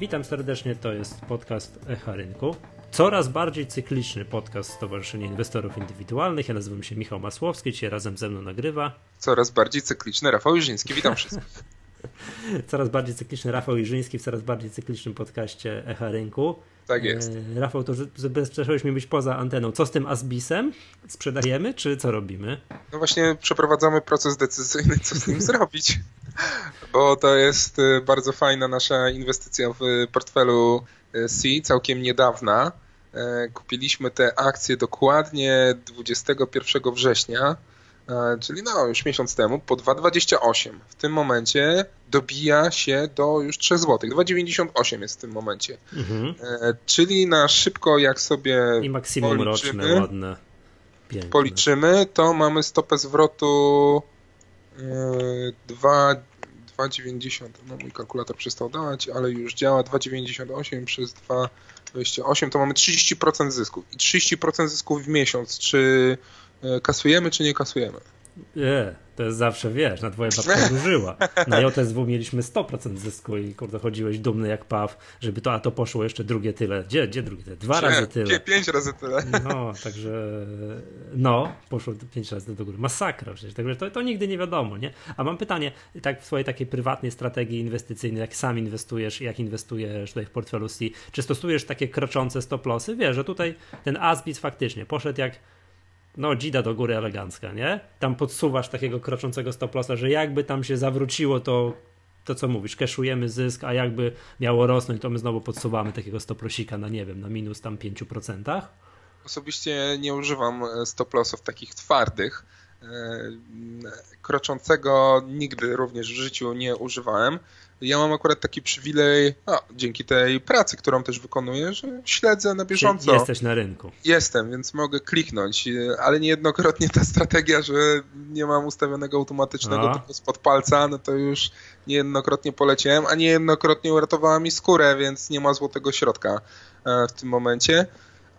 Witam serdecznie, to jest podcast Echa Rynku. Coraz bardziej cykliczny podcast Stowarzyszenia Inwestorów Indywidualnych. Ja nazywam się Michał Masłowski, dzisiaj razem ze mną nagrywa. Coraz bardziej cykliczny Rafał Jerzyński, witam wszystkich. coraz bardziej cykliczny Rafał Jerzyński w coraz bardziej cyklicznym podcaście Echa Rynku. Tak jest. E, Rafał, to zacząłeś mi być poza anteną. Co z tym Asbisem? Sprzedajemy, czy co robimy? No właśnie przeprowadzamy proces decyzyjny, co z nim zrobić. Bo to jest e, bardzo fajna nasza inwestycja w portfelu e, C, całkiem niedawna. Kupiliśmy te akcje dokładnie 21 września czyli no już miesiąc temu, po 2,28. W tym momencie dobija się do już 3 zł. 2,98 jest w tym momencie. Mhm. Czyli na szybko, jak sobie I maksimum policzymy, roczne, ładne. Piękne. Policzymy, to mamy stopę zwrotu 2, e, 2,90. No mój kalkulator przestał dawać, ale już działa 2,98 przez 2,28 to mamy 30% zysków. I 30% zysków w miesiąc. Czy E, kasujemy czy nie kasujemy? Nie, to jest zawsze, wiesz, na twoja babcia użyła. Na JSW mieliśmy 100% zysku i kurde, chodziłeś dumny jak paw, żeby to, a to poszło jeszcze drugie tyle. Gdzie, gdzie drugie tyle? Dwa razy tyle. Pięć razy tyle. No, także no, poszło pięć razy do góry. Masakra przecież, także to, to nigdy nie wiadomo, nie? A mam pytanie, tak w swojej takiej prywatnej strategii inwestycyjnej, jak sam inwestujesz, jak inwestujesz tutaj w portfelu C, czy stosujesz takie kroczące stop lossy? Wiesz, że tutaj ten Asbit faktycznie poszedł jak no dzida do góry elegancka, nie? Tam podsuwasz takiego kroczącego stoplosa, że jakby tam się zawróciło, to to co mówisz, keszujemy zysk, a jakby miało rosnąć, to my znowu podsuwamy takiego stoprosika na nie wiem, na minus tam 5%. Osobiście nie używam e, stoplosów takich twardych. E, kroczącego nigdy również w życiu nie używałem ja mam akurat taki przywilej, no, dzięki tej pracy, którą też wykonuję, że śledzę na bieżąco. Jesteś na rynku. Jestem, więc mogę kliknąć, ale niejednokrotnie ta strategia, że nie mam ustawionego automatycznego typu spod palca, no to już niejednokrotnie poleciałem, a niejednokrotnie uratowała mi skórę, więc nie ma złotego środka e, w tym momencie.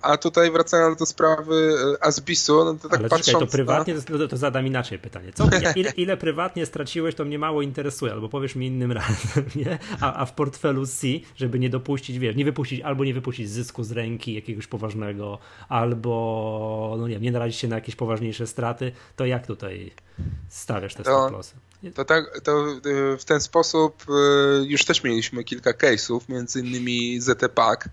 A tutaj wracając do sprawy e, Asbisu, no to tak Ale patrząc... Czekaj, to prywatnie, to, to zadam inaczej pytanie. Co, ile, ile, prywatnie straciłeś, to mnie mało interesuje, albo powiesz mi innym razem, nie? A, a w portfelu C, żeby nie dopuścić, wiesz, nie wypuścić, albo nie wypuścić zysku z ręki jakiegoś poważnego, albo, no nie wiem, nie narazić się na jakieś poważniejsze straty, to jak tutaj stawiasz te stop lossy? To, tak, to e, w ten sposób e, już też mieliśmy kilka case'ów, między innymi ZT-Pack,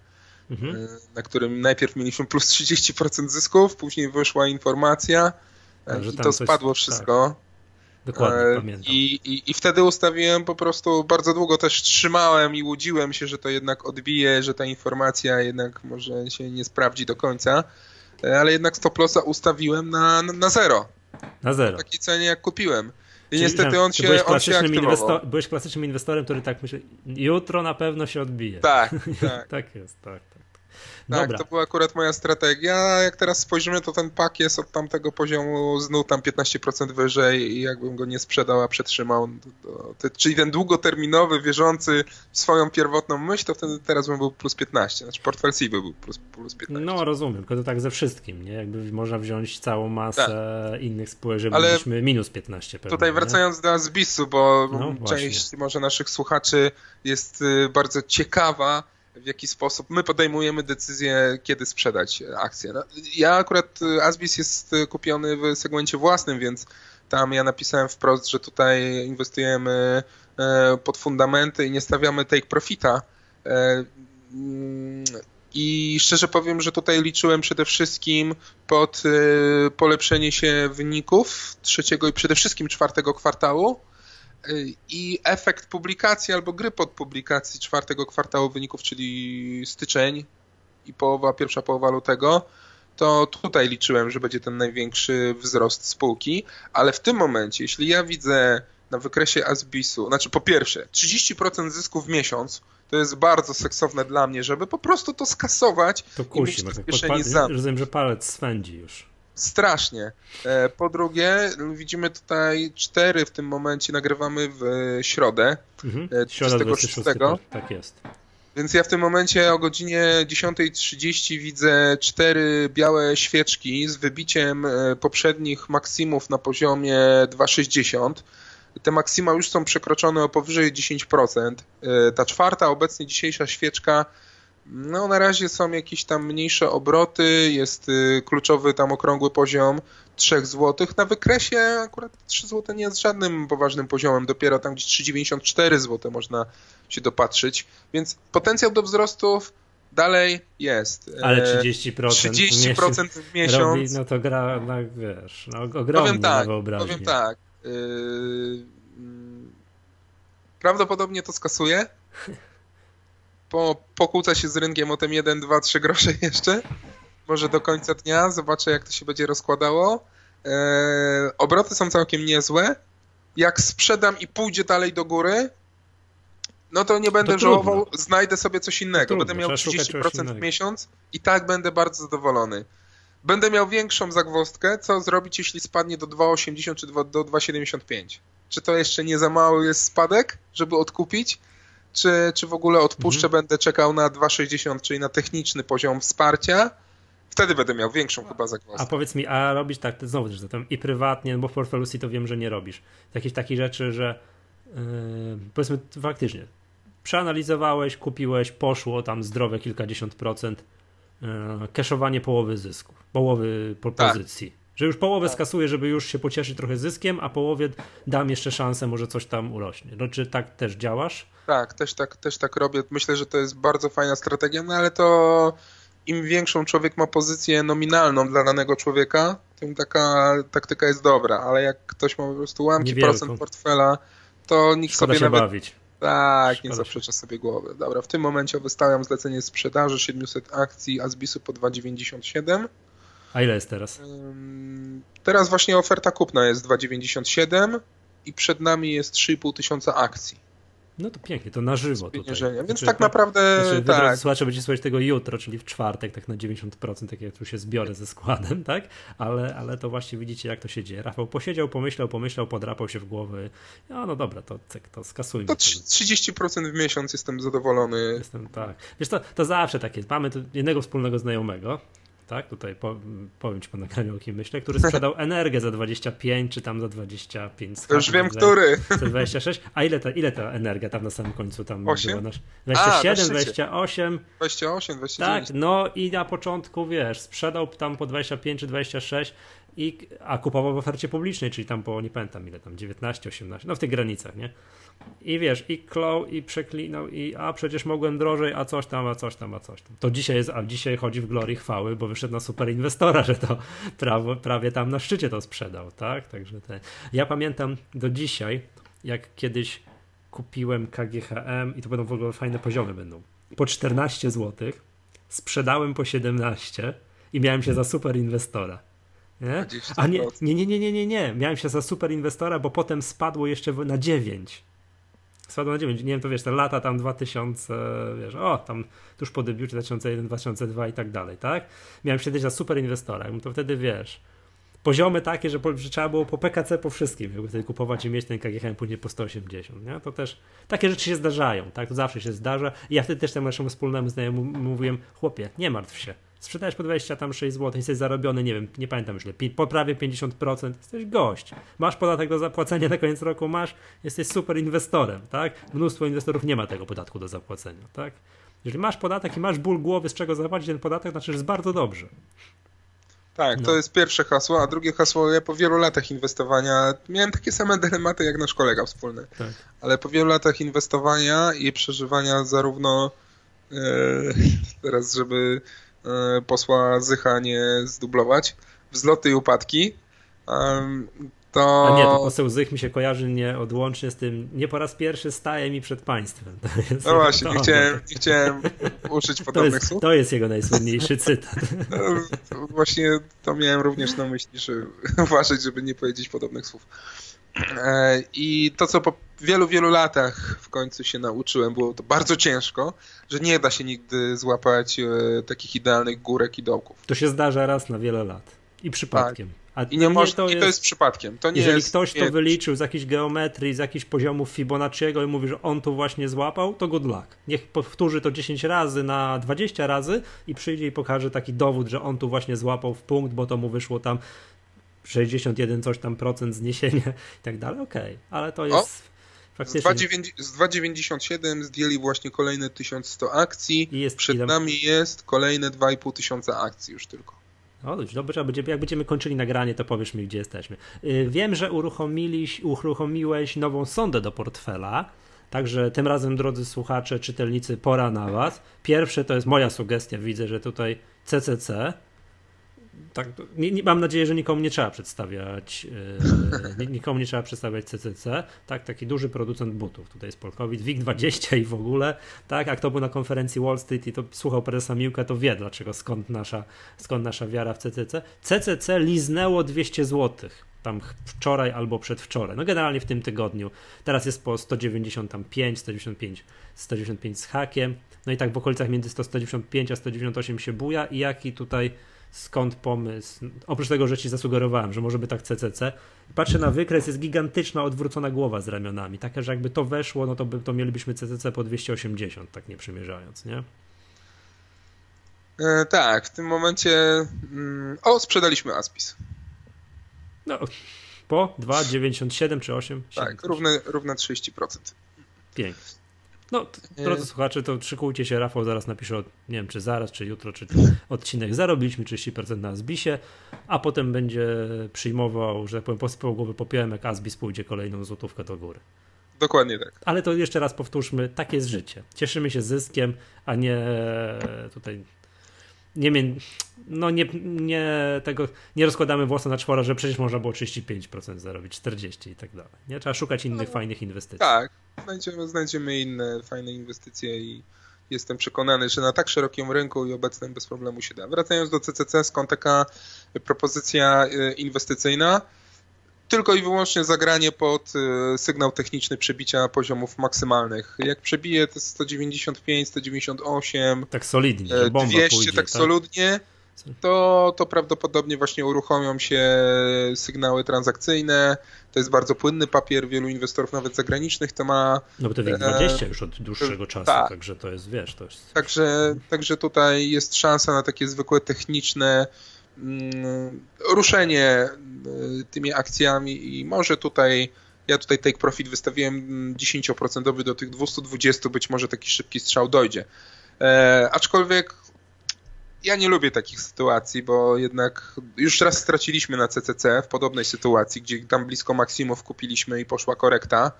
mhm. E, na którym najpierw mieliśmy plus 30% zysków, później wyszła informacja e, i to spadło coś, wszystko. Tak. Dokładnie, e, pamiętam. I, i, I wtedy ustawiłem po prostu, bardzo długo też trzymałem i łudziłem się, że to jednak odbije, że ta informacja jednak może się nie sprawdzi do końca, ale jednak stop lossa ustawiłem na, na, na zero. Na zero. W takiej cenie jak kupiłem. I Czyli, niestety on się, byłeś on się inwestor, Byłeś klasycznym inwestorem, który tak myśli, jutro na pewno się odbije. Tak, tak. tak jest, tak, tak. Dobra. to była akurat moja strategia. Jak teraz spojrzymy, to ten pak jest od tamtego poziomu znów tam 15% wyżej i jakbym go nie sprzedał, a przetrzymał, to, czyli ten długoterminowy, wierzący w swoją pierwotną myśl, to wtedy teraz bym był plus 15. Znaczy portfel by był plus, plus 15. No rozumiem, tylko to tak ze wszystkim, nie? Jakby można wziąć całą masę tak. innych spółek, żeby Ale mieliśmy minus 15 pewnie, Tutaj wracając nie? do Azbisu, bo no, część może naszych słuchaczy jest y, bardzo ciekawa, w jaki sposób my podejmujemy decyzję, kiedy sprzedać akcję. No, ja akurat y, Asbis jest y, kupiony w segmencie własnym, więc tam ja napisałem wprost, że tutaj inwestujemy e, pod fundamenty i nie stawiamy take profita. I szczerze powiem, że tutaj liczyłem przede wszystkim pod polepszenie się wyników trzeciego i przede wszystkim czwartego kwartału i efekt publikacji albo gry pod publikacji czwartego kwartału wyników, czyli styczeń i połowa, pierwsza połowa lutego, to tutaj liczyłem, że będzie ten największy wzrost spółki, ale w tym momencie, jeśli ja widzę na wykresie Asbisu, znaczy po pierwsze 30% zysku w miesiąc, to jest bardzo seksowne dla mnie, żeby po prostu to skasować to kusi, i mieć to w kieszeni Rozumiem, że palec swędzi już. Strasznie. E, po drugie, widzimy tutaj cztery w tym momencie, nagrywamy w środę, mhm. 26. E, tak jest. Więc ja w tym momencie o godzinie 10.30 widzę cztery białe świeczki z wybiciem e, poprzednich maksimów na poziomie 2,60. te maksima już są przekroczone o powyżej 10%. E, ta czwarta, obecnie dzisiejsza świeczka, no na razie są jakieś tam mniejsze obroty, jest y, kluczowy tam okrągły poziom 3 zł. Na wykresie akurat 3 zł nie jest żadnym poważnym poziomem, dopiero tam gdzieś 3,94 zł można się dopatrzyć, więc potencjał do wzrostów dalej jest. Ale 30%, 30% w miesiąc. Robi, no to gra, no, wiesz, no, ogromnie powiem tak, Powiem tak. Yy, prawdopodobnie to skasuje. Po, pokłócę się z rynkiem o tym 1, 2, 3 grosze jeszcze. Może do końca dnia. Zobaczę, jak to się będzie rozkładało. Yy, obroty są całkiem niezłe. Jak sprzedam i pójdzie dalej do góry, no to nie będę to żałował, znajdę sobie coś innego. Będę miał 30% w miesiąc i tak będę bardzo zadowolony. Będę miał większą zagwozdkę, co zrobić, jeśli spadnie do 2,80 czy do 2,75. Czy to jeszcze nie za mały jest spadek, żeby odkupić? Czy, czy w ogóle odpuszczę, mhm. będę czekał na 2,60, czyli na techniczny poziom wsparcia? Wtedy będę miał większą chyba zagwozdkę. A powiedz mi, a robisz tak, znowu też zatem i prywatnie, no bo w portfelu to wiem, że nie robisz. Jakieś takie rzeczy, że yy, powiedzmy faktycznie przeanalizowałeś, kupiłeś, poszło tam zdrowe kilkadziesiąt procent, keszowanie połowy zysków, połowy tak. pozycji. Tak. Że już połowę tak. skasuję, żeby już się pocieszyć trochę zyskiem, a połowie dam jeszcze szansę, może coś tam urośnie. No, czy tak też działasz? Tak, też tak, też tak robię. Myślę, że to jest bardzo fajna strategia, no ale to im większą człowiek ma pozycję nominalną dla danego człowieka, tym taka taktyka jest dobra, ale jak ktoś ma po prostu ułamki procent portfela, to nikt Szkoda sobie się nawet... bawić. Tak, nie zaprzecza sobie głowy. Dobra, w tym momencie wystawiam zlecenie sprzedaży 700 akcji Asbisu po 2,97. A ile jest teraz? Teraz właśnie oferta kupna jest 2,97 i przed nami jest 3,5 tysiąca akcji. No to pięknie, to na żywo tutaj. Więc znaczy, tak naprawdę znaczy, tak. Słuchacze będzie słuchać tego jutro, czyli w czwartek, tak na 90%, tak jak tu się zbiorę ze składem, tak? Ale, ale to właśnie widzicie, jak to się dzieje. Rafał posiedział, pomyślał, pomyślał, podrapał się w głowę. No, no dobra, to, to skasujmy. To 30% w miesiąc jestem zadowolony. Jestem, tak. Wiesz, to, to zawsze tak jest. Mamy tu jednego wspólnego znajomego, tak? Tutaj po, powiem ci po nagraniu o kim myślę, który sprzedał energię za 25 czy tam za 25. To już wiem, za, który. Za 26. A ile ta, ile ta energia tam na samym końcu tam 8? była? Nasz, 27, A, 28. 28, 29. Tak, no i na początku wiesz, sprzedał tam po 25 czy 26 i, a kupował w ofercie publicznej, czyli tam po, nie pamiętam ile tam, 19, 18, no w tych granicach, nie? I wiesz, i klął, i przeklinał, i a przecież mogłem drożej, a coś tam, a coś tam, a coś tam. To dzisiaj jest, a dzisiaj chodzi w glorii chwały, bo wyszedł na super inwestora, że to prawo, prawie tam na szczycie to sprzedał, tak? Także te... Ja pamiętam do dzisiaj, jak kiedyś kupiłem KGHM i to będą w ogóle fajne poziomy będą. Po 14 zł, sprzedałem po 17 i miałem się za super inwestora. Nie? A nie, nie, nie, nie, nie, nie. Miałem się za super inwestora, bo potem spadło jeszcze na 9. Spadło na 9. Nie wiem, to wiesz, te lata tam 2000, wiesz, o, tam tuż po debiucie 2001, 2002 i tak dalej, tak? Miałem też za super inwestora. To wtedy wiesz, poziomy takie, że, że, trzeba było po PKC po wszystkim, jakby wtedy kupować i mieć ten KGHM później po 180, nie? To też takie rzeczy się zdarzają, tak? To zawsze się zdarza. I ja wtedy też temu naszemu wspólnemu znajomemu mówiłem, chłopie, nie martw się sprzedajesz po 26 zł, jesteś zarobiony, nie wiem, nie pamiętam już ile, po prawie 50%, jesteś gość. Masz podatek do zapłacenia na koniec roku, masz, jesteś super inwestorem, tak? Mnóstwo inwestorów nie ma tego podatku do zapłacenia, tak? Jeżeli masz podatek i masz ból głowy, z czego zapłacić ten podatek, znaczy, że jest bardzo dobrze. Tak, no. to jest pierwsze hasło, a drugie hasło, ja po wielu latach inwestowania miałem takie same dylematy jak nasz kolega wspólny, tak. ale po wielu latach inwestowania i przeżywania zarówno e, teraz, żeby posła Zycha nie zdublować. Wzloty i upadki. To... A nie, to poseł Zych mi się kojarzy nieodłącznie z tym, nie po raz pierwszy staje mi przed państwem. no właśnie, nie chciałem, nie chciałem użyć podobnych to jest, słów. To jest jego najsłynniejszy cytat. No, właśnie to miałem również na myśli, że uważać, żeby nie powiedzieć podobnych słów. E, I to, co po wielu, wielu latach w końcu się nauczyłem, było to bardzo ciężko, że nie da się nigdy złapać e, takich idealnych górek i dołków. To się zdarza raz na wiele lat. I przypadkiem. Tak. A I, nie można, to, jest, i to jest przypadkiem. To nie jeżeli jest, ktoś nie... to wyliczył z jakiejś geometrii, z jakichś poziomów Fibonacciego i mówi, że on to właśnie złapał, to good luck. Niech powtórzy to 10 razy na 20 razy i przyjdzie i pokaże taki dowód, że on tu właśnie złapał w punkt, bo to mu wyszło tam 61 coś tam procent zniesienia i tak dalej, okej, okay. ale to jest... O Faktycznie. Z 2,97 zdjęli właśnie kolejne 1100 akcji. I jest Przed nami jest kolejne 2,5 tysiąca akcji już tylko. O, dobrze, jak będziemy kończyli nagranie, to powiesz mi, gdzie jesteśmy. Y, wiem, że uruchomiłeś nową sondę do portfela. Także tym razem, drodzy słuchacze, czytelnicy, pora na Was. Pierwsze to jest moja sugestia. Widzę, że tutaj CCC tak, nie, nie, mam nadzieję, że nikomu nie trzeba przedstawiać yy, nikomu nie trzeba przedstawiać CCC, tak, taki duży producent butów, tutaj jest Polkowit, WIG20 i w ogóle, tak, jak to był na konferencji Wall Street i to słuchał prezesa Miłka, to wie dlaczego, skąd nasza, skąd nasza wiara w CCC. CCC liznęło 200 zł, tam wczoraj albo przedwczoraj, no generalnie w tym tygodniu, teraz jest po 195, 195, 195 z hakiem, no i tak w okolicach między 195 a 198 się buja. I jaki tutaj skąd pomysł. Oprócz tego, że ci zasugerowałem, że może by tak CCC. Patrzę na wykres, jest gigantyczna odwrócona głowa z ramionami. Taka, że jakby to weszło, no to, by, to mielibyśmy CCC po 280, tak nie przymierzając, nie? E, tak, w tym momencie. Mm, o, sprzedaliśmy Aspis. No, po 2,97 czy 8? Tak, równe, równe 30%. Pięknie. No, drodzy słuchacze, to szykujcie się, Rafał zaraz napisze, nie wiem, czy zaraz, czy jutro, czy odcinek. Zarobiliśmy 30% na Asbisie, a potem będzie przyjmował, że tak powiem, posypał głowy popiołem, jak Asbis pójdzie kolejną złotówkę do góry. Dokładnie tak. Ale to jeszcze raz powtórzmy, tak jest życie. Cieszymy się zyskiem, a nie tutaj nie, no nie, nie, tego, nie rozkładamy włosa na czworo, że przecież można było 35% zarobić, 40 i tak dalej. Nie trzeba szukać innych no, fajnych inwestycji. Tak, znajdziemy, znajdziemy inne fajne inwestycje i jestem przekonany, że na tak szerokim rynku i obecnym bez problemu się da. Wracając do CCC, skąd taka propozycja e, inwestycyjna? tylko i wyłącznie zagranie pod y, sygnał techniczny przebicia poziomów maksymalnych. Jak przebije te 195, 198, tak solidnie, 200 pójdzie, tak, tak solidnie, to, to prawdopodobnie właśnie uruchomią się sygnały transakcyjne. To jest bardzo płynny papier, wielu inwestorów, nawet zagranicznych, to ma. No bo to WIG 20 e, już od dłuższego czasu, tak. także to jest, wiesz, to jest. Także, także tutaj jest szansa na takie zwykłe techniczne Mm, ruszenie y, tymi akcjami i może tutaj ja tutaj take profit wystawiłem 10% do tych 220, być może taki szybki strzał dojdzie. E, aczkolwiek ja nie lubię takich sytuacji, bo jednak już raz straciliśmy na CCC w podobnej sytuacji, gdzie tam blisko maksimów kupiliśmy i poszła korekta.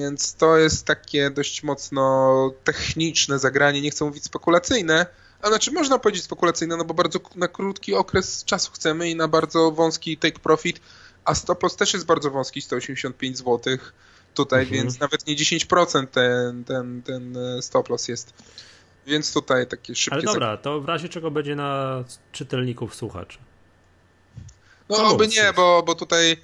Więc to jest takie dość mocno techniczne zagranie, nie chcę mówić spekulacyjne, a znaczy można powiedzieć spekulacyjne, no bo bardzo na krótki okres czasu chcemy i na bardzo wąski take profit, a stop loss też jest bardzo wąski, 185 zł tutaj, mhm. więc nawet nie 10% ten, ten, ten e, stop loss jest. Więc tutaj takie szybkie... Ale dobra, to w razie czego będzie na czytelników, słuchaczy? No oby nie, bo, bo tutaj e,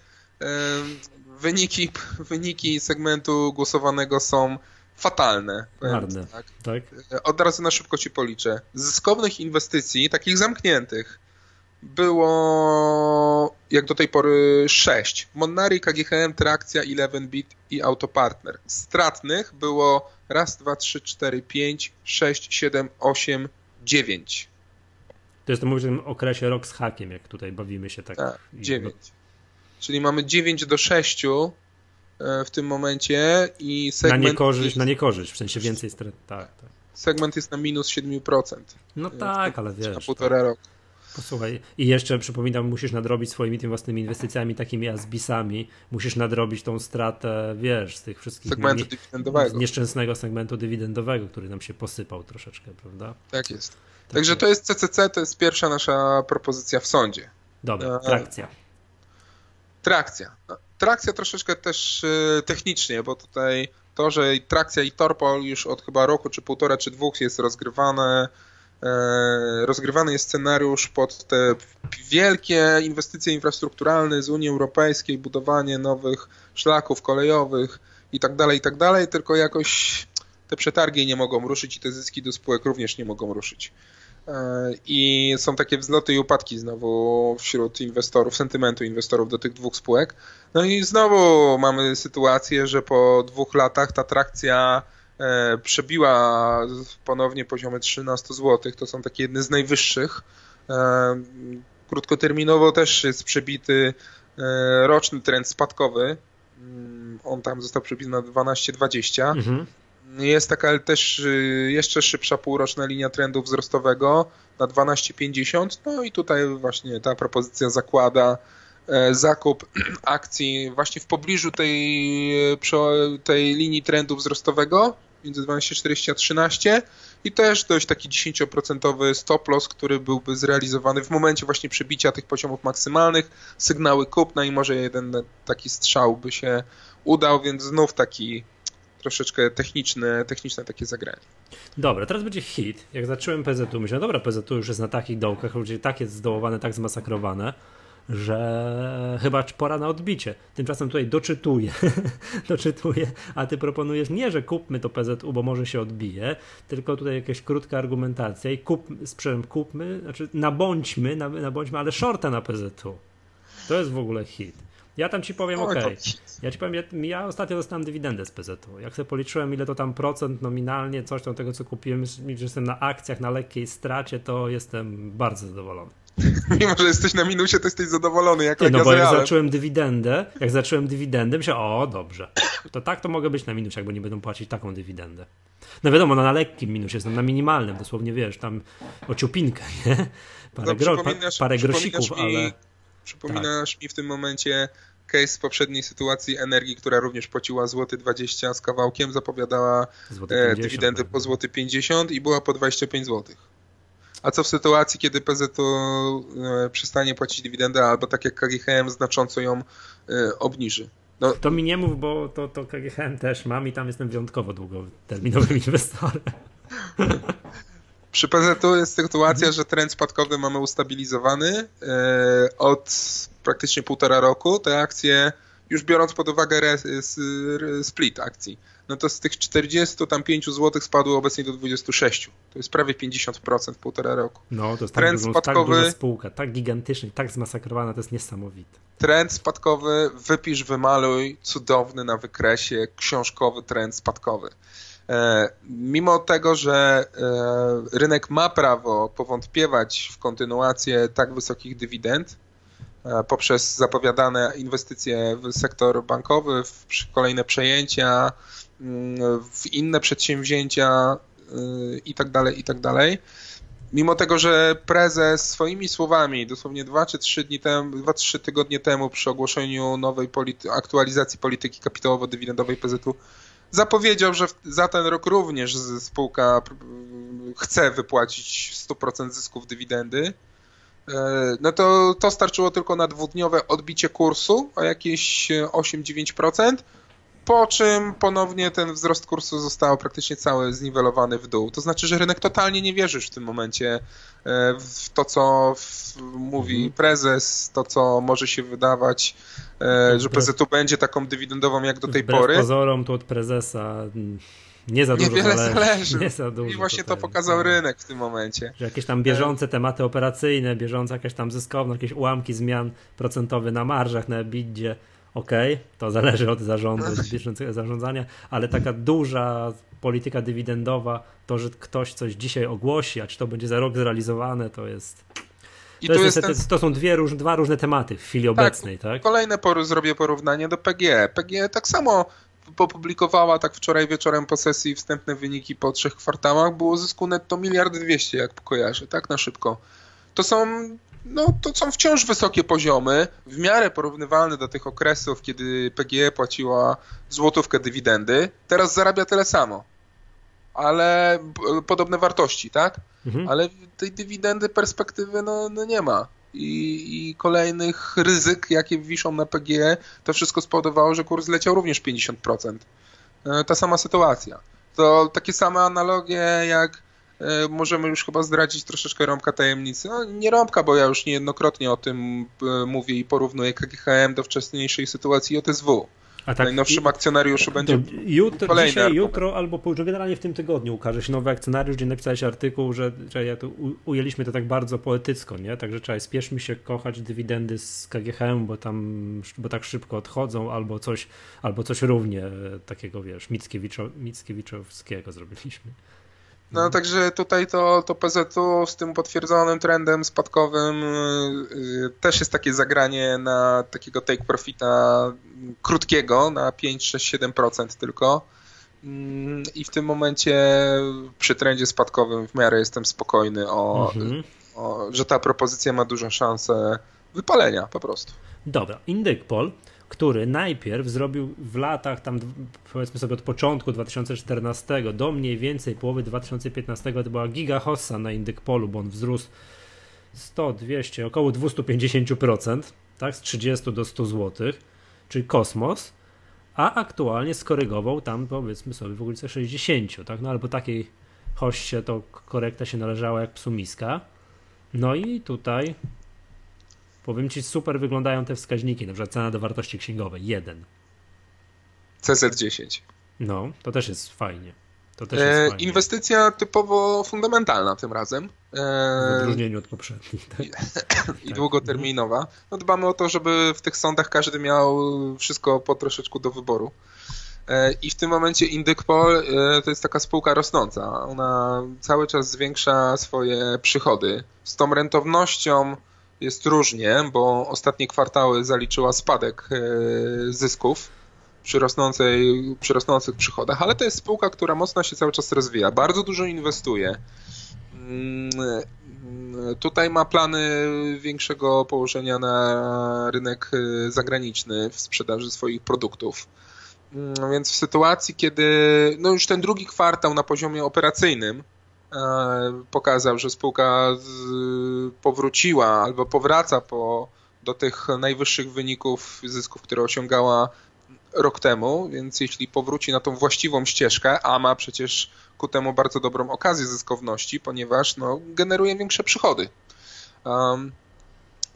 wyniki, wyniki segmentu głosowanego są fatalne. Marne, tak. tak. Od razu na szybko ci policzę. Zyskownych inwestycji, takich zamkniętych, było jak do tej pory 6. Monary, KGHM, Trakcja, 11bit i Autopartner. Stratnych było raz, dwa, trzy, cztery, pięć, sześć, siedem, osiem, dziewięć. To jest to mówisz w tym okresie rok z hakiem, jak tutaj bawimy się tak. Tak, 9. Czyli mamy 9 do 6 E, w tym momencie i segment... Na niekorzyść, jest... na niekorzyść, w sensie więcej strat. Tak, tak. Segment jest na minus 7%. No e, tak, ale wiesz... Na półtora to... roku. Posłuchaj, i jeszcze przypominam, musisz nadrobić swoimi tymi własnymi inwestycjami, takimi asbisami, musisz nadrobić tą stratę, wiesz, z tych wszystkich segmentu dywidendowego. nieszczęsnego segmentu dywidendowego, który nam się posypał troszeczkę, prawda? Tak jest. Tak Także jest. to jest CCC, to jest pierwsza nasza propozycja w sądzie. Dobra, e, trakcja. Trakcja. No, trakcja troszeczkę też e, technicznie, bo tutaj to, że trakcja i Torpol już od chyba roku, czy półtora, czy dwóch jest rozgrywane, rozgrywany jest scenariusz pod te wielkie inwestycje infrastrukturalne z Unii Europejskiej, budowanie nowych szlaków kolejowych i tak dalej, i tak dalej, tylko jakoś te przetargi nie mogą ruszyć i te zyski do spółek również nie mogą ruszyć. E, I są takie wzloty i upadki znowu wśród inwestorów, sentymentu inwestorów do tych dwóch spółek. No i znowu mamy sytuację, że po dwóch latach ta trakcja e, przebiła ponownie poziomy 13 zł. To są takie jedne z najwyższych. E, krótkoterminowo też jest przebity e, roczny trend spadkowy. Mm, on tam został przebity na 12-20. Mhm. Jest taka też y, jeszcze szybsza półroczna linia trendu wzrostowego na 12,50. No i tutaj właśnie ta propozycja zakłada e, zakup akcji właśnie w pobliżu tej, tej linii trendu wzrostowego między 12,40 a 13 i też dość taki 10% stop loss, który byłby zrealizowany w momencie właśnie przebicia tych poziomów maksymalnych, sygnały kupna i może jeden taki strzał by się udał, więc znów taki troszeczkę techniczne, techniczne takie zagranie. Dobra, teraz będzie hit. Jak zacząłem PZU, myślałem, dobra, PZU już jest na takich dołkach, ludzie tak jest zdołowane, tak zmasakrowane, że chyba pora na odbicie. Tymczasem tutaj doczytuję, doczytuję, a ty proponujesz nie, że kupmy to PZU, bo może się odbije, tylko tutaj jakaś krótka argumentacja i kup, sprzęt kupmy, znaczy nabądźmy, nabądźmy, ale shorta na PZU. To jest w ogóle hit. Ja tam ci powiem, ok. Ja ci powiem, ja, ja, ostatnio dostałem dywidendę z PZU. Jak sobie policzyłem, ile to tam procent nominalnie, coś tam tego, co kupiłem, że jestem na akcjach, na lekkiej stracie, to jestem bardzo zadowolony. Mimo, że jesteś na minusie, to jesteś zadowolony. Jak Nie, no bo jak zacząłem dywidendę, jak zacząłem dywidendę, myślałem, o dobrze, to tak to mogę być na minusie, jakby nie będą płacić taką dywidendę. No wiadomo, no na lekkim minusie, jestem na minimalnym, dosłownie wiesz, tam o ciupinkę, nie? Parę, no, gro, pa, parę grosików, mi, ale... Przypominasz tak. mi w tym momencie case z poprzedniej sytuacji energii, która również płaciła złoty 20 z kawałkiem, zapowiadała 50, e, dywidendy po złoty 50 i była po 25 złotych. A co w sytuacji, kiedy PZU e, przestanie płacić dywidendę, albo tak jak KGHM znacząco ją e, obniży? No, to mi nie mów, bo to, to KGHM też mam i tam jestem wyjątkowo długoterminowym inwestorem. Przy PZU jest sytuacja, że trend spadkowy mamy ustabilizowany. E, od praktycznie półtora roku te akcje, już biorąc pod uwagę split akcji, no to z tych 40 tam 5 zł spadło obecnie do 26. To jest prawie 50% w półtora roku. No, to jest tak, Trend dużo, tak spadkowy, tak duża spółka, tak gigantyczna, tak zmasakrowana, to jest niesamowite. Trend spadkowy, wypisz, wymaluj, cudowny na wykresie, książkowy trend spadkowy. E, mimo tego, że e, rynek ma prawo powątpiewać w kontynuację tak wysokich dywidend, e, poprzez zapowiadane inwestycje w sektor bankowy, w kolejne przejęcia, w inne przedsięwzięcia y, i tak dalej, i tak dalej. Mimo tego, że prezes swoimi słowami, dosłownie 2 czy 3 dni temu, 2-3 tygodnie temu przy ogłoszeniu nowej polity aktualizacji polityki kapitałowo-dywidendowej PZU zapowiedział, że za ten rok również spółka chce wypłacić 100% zysków dywidendy, e, no to to starczyło tylko na dwudniowe odbicie kursu o jakieś 8-9%, po czym ponownie ten wzrost kursu został praktycznie cały zniwelowany w dół. To znaczy, że rynek totalnie nie wierzy w tym momencie e, w to, co mówi mhm. prezes, to, co może się wydawać, e, że PZU będzie taką dywidendową jak do tej Wbrew pory. pozorom to od prezesa nie za dużo Niewiele zależy. zależy. Nie za dużo. I właśnie to pokazał tak. rynek w tym momencie. Że jakieś tam bieżące tematy operacyjne, bieżące jakieś tam zyskowne, jakieś ułamki zmian procentowe na marżach, na EBITDA ok, to zależy od zarządu, od bieżącego zarządzania, ale taka duża polityka dywidendowa, to, że ktoś coś dzisiaj ogłosi, a czy to będzie za rok zrealizowane, to jest. I to, jest, ten... to są dwie róż, dwa różne tematy w chwili tak, obecnej, tak? Kolejne pory zrobię porównanie do PGE. PGE tak samo opublikowała tak wczoraj wieczorem po sesji wstępne wyniki po trzech kwartałach. Było zysku netto miliard dwieście, jak kojarzę, tak na szybko. To są no to są wciąż wysokie poziomy, w miarę porównywalne do tych okresów, kiedy PGE płaciła złotówkę dywidendy. Teraz zarabia tyle samo, ale podobne wartości, tak? Mhm. Ale tej dywidendy perspektywy no, no nie ma. I, I, kolejnych ryzyk, jakie wiszą na PGE, to wszystko spowodowało, że kurs leciał również 50%. E, ta sama sytuacja. To takie same analogie jak E, możemy już chyba zdradzić troszeczkę rąbka tajemnicy. No, nie rąbka, bo ja już niejednokrotnie o tym e, mówię i porównuję KGHM do wcześniejszej sytuacji JSW. A tak, Najnowszym akcjonariuszu będzie jutro, kolejny dzisiaj, argument. jutro albo później, generalnie w tym tygodniu ukaże się nowy akcjonariusz, gdzie napisałeś artykuł, że, że ja tu ujęliśmy to tak bardzo poetycko, nie? Także trzeba spieszmy się kochać dywidendy z KGHM, bo tam, bo tak szybko odchodzą, albo coś, albo coś równie takiego, wiesz, Mickiewiczo, Mickiewiczowskiego zrobiliśmy. No mhm. także tutaj to, to PZU z tym potwierdzonym trendem spadkowym yy, też jest takie zagranie na takiego take profita krótkiego na 5, 6, 7% tylko. Yy, I w tym momencie przy trendzie spadkowym w miarę jestem spokojny o, mhm. o że ta propozycja ma dużą szansę wypalenia po prostu. Dobra, Indykpol który najpierw zrobił w latach tam powiedzmy sobie od początku 2014 do mniej więcej połowy 2015 to była giga hossa na Indykpolu, bo on wzrósł 100, 200, około 250%, tak, z 30 do 100 zł, czyli kosmos, a aktualnie skorygował tam powiedzmy sobie w okolicy 60, tak, no albo takiej hoście to korekta się należała jak psumiska. No i tutaj Powiem ci, super wyglądają te wskaźniki, na przykład cena do wartości księgowej, 1. CZ10. No, to też jest fajnie. To też jest e, fajnie. Inwestycja typowo fundamentalna tym razem. E, w odróżnieniu od poprzednich. Tak? I, tak. długoterminowa. No, dbamy o to, żeby w tych sądach każdy miał wszystko po troszeczku do wyboru. E, I w tym momencie Indykpol e, to jest taka spółka rosnąca. Ona cały czas zwiększa swoje przychody. Z tą rentownością jest różnie, bo ostatnie kwartały zaliczyła spadek e, zysków przy, rosnącej, przy rosnących przychodach, ale to jest spółka, która mocno się cały czas rozwija, bardzo dużo inwestuje. Mm, tutaj ma plany większego położenia na rynek e, zagraniczny w sprzedaży swoich produktów. Mm, więc w sytuacji, kiedy no już ten drugi kwartał na poziomie operacyjnym E, pokazał, że spółka powróciła albo powraca po, do tych najwyższych wyników zysków, które osiągała rok temu, więc jeśli powróci na tą właściwą ścieżkę, a ma przecież ku temu bardzo dobrą okazję zyskowności, ponieważ no, generuje większe przychody. Um,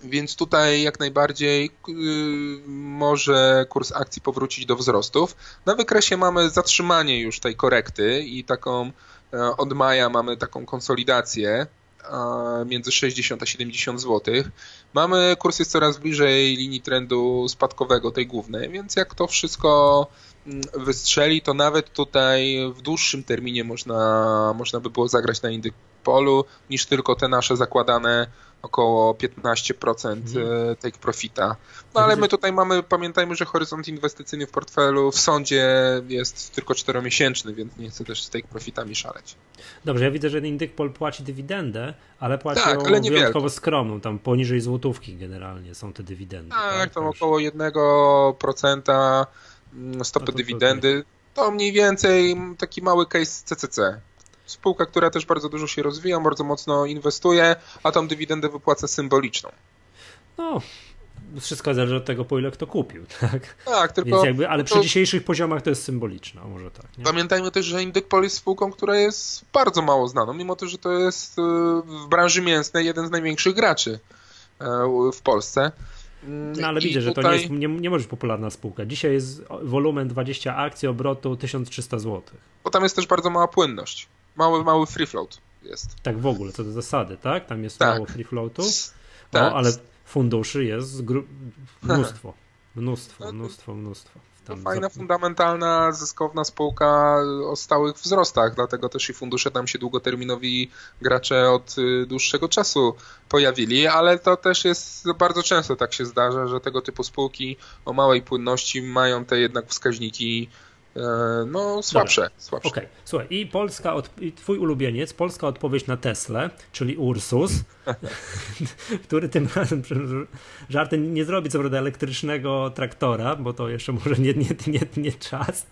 więc tutaj jak najbardziej yy, może kurs akcji powrócić do wzrostów. Na wykresie mamy zatrzymanie już tej korekty i taką E, od maja mamy taką konsolidację między 60 a 70 zł. Mamy kurs jest coraz bliżej linii trendu spadkowego, tej głównej, więc jak to wszystko mm, wystrzeli, to nawet tutaj w dłuższym terminie można, można by było zagrać na indyk polu niż tylko te nasze zakładane około 15% mhm. take profita. No ale my tutaj mamy, pamiętajmy, że horyzont inwestycyjny w portfelu w sądzie jest tylko czteromiesięczny, więc nie chcę też z take profitami szaleć. Dobrze, ja widzę, że Indykpol płaci dywidendę, ale płaci tak, ale wyjątkowo skromną, tam poniżej złotówki generalnie są te dywidendy. Tak, tak? tam około 1% mm, stopy no dywidendy. To mniej więcej taki mały case CCC spółka, która też bardzo dużo się rozwija, bardzo mocno inwestuje, a tą dywidendę wypłaca symboliczną. No, wszystko zależy od tego, po ile kto kupił, tak? Tak, tylko... Jakby, ale przy to... dzisiejszych poziomach to jest symboliczna, może tak. Nie? Pamiętajmy też, że Indykpol jest spółką, która jest bardzo mało znaną, mimo to, że to jest y, w branży mięsnej jeden z największych graczy e, w Polsce. No ale I widzę, tutaj... że to nie, jest, nie, nie może być popularna spółka. Dzisiaj jest wolumen 20 akcji, obrotu 1300 zł. Bo tam jest też bardzo mała płynność mały, mały free float jest. Tak w ogóle, co do zasady, tak? Tam jest tak. mało free floatu, tak. ale funduszy jest mnóstwo, mnóstwo, mnóstwo, mnóstwo. To fajna, fundamentalna, zyskowna spółka o stałych wzrostach, dlatego też i fundusze tam się długoterminowi gracze od y, dłuższego czasu pojawili, ale to też jest bardzo często tak się zdarza, że tego typu spółki o małej płynności mają te jednak wskaźniki no słabsze. słabsze. Okej, okay. słuchaj, i Polska, od, i twój ulubieniec, polska odpowiedź na Tesla, czyli Ursus, który tym razem, żarty nie zrobi co prawda elektrycznego traktora, bo to jeszcze może nie, nie, nie, nie czas,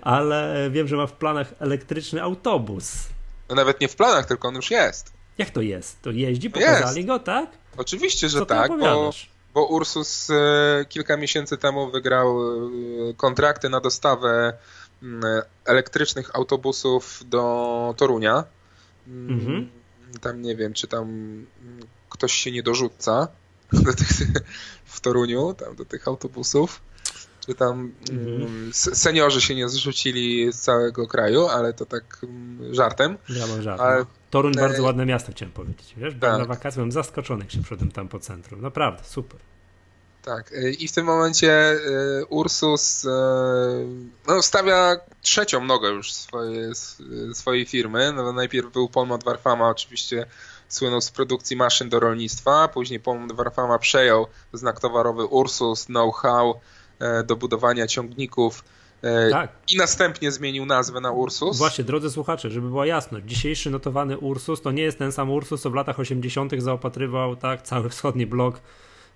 ale wiem, że ma w planach elektryczny autobus. No nawet nie w planach, tylko on już jest. Jak to jest? To jeździ, pokazali jest. go, tak? Oczywiście, że co tak, bo bo Ursus e, kilka miesięcy temu wygrał e, kontrakty na dostawę elektrycznych autobusów do Torunia. Mhm. Tam nie wiem, czy tam ktoś się nie dorzuca do tych, w Toruniu, tam do tych autobusów. Czy tam mhm. seniorzy się nie zrzucili z całego kraju, ale to tak żartem. Ja mam żart. Ale... No. Toruń bardzo ładne miasto, chciałem powiedzieć. Wiesz, tak. na wakacjach, byłem zaskoczony, jak się przyszedłem tam po centrum. Naprawdę, super. Tak, i w tym momencie Ursus no, stawia trzecią nogę już swoje, swojej firmy. No, najpierw był Polmot Warfama, oczywiście słynął z produkcji maszyn do rolnictwa, później Polmot Warfama przejął znak towarowy Ursus, know-how do budowania ciągników tak. I następnie zmienił nazwę na Ursus. Właśnie, drodzy słuchacze, żeby była jasność, dzisiejszy notowany Ursus to nie jest ten sam Ursus, co w latach 80. zaopatrywał tak cały wschodni blok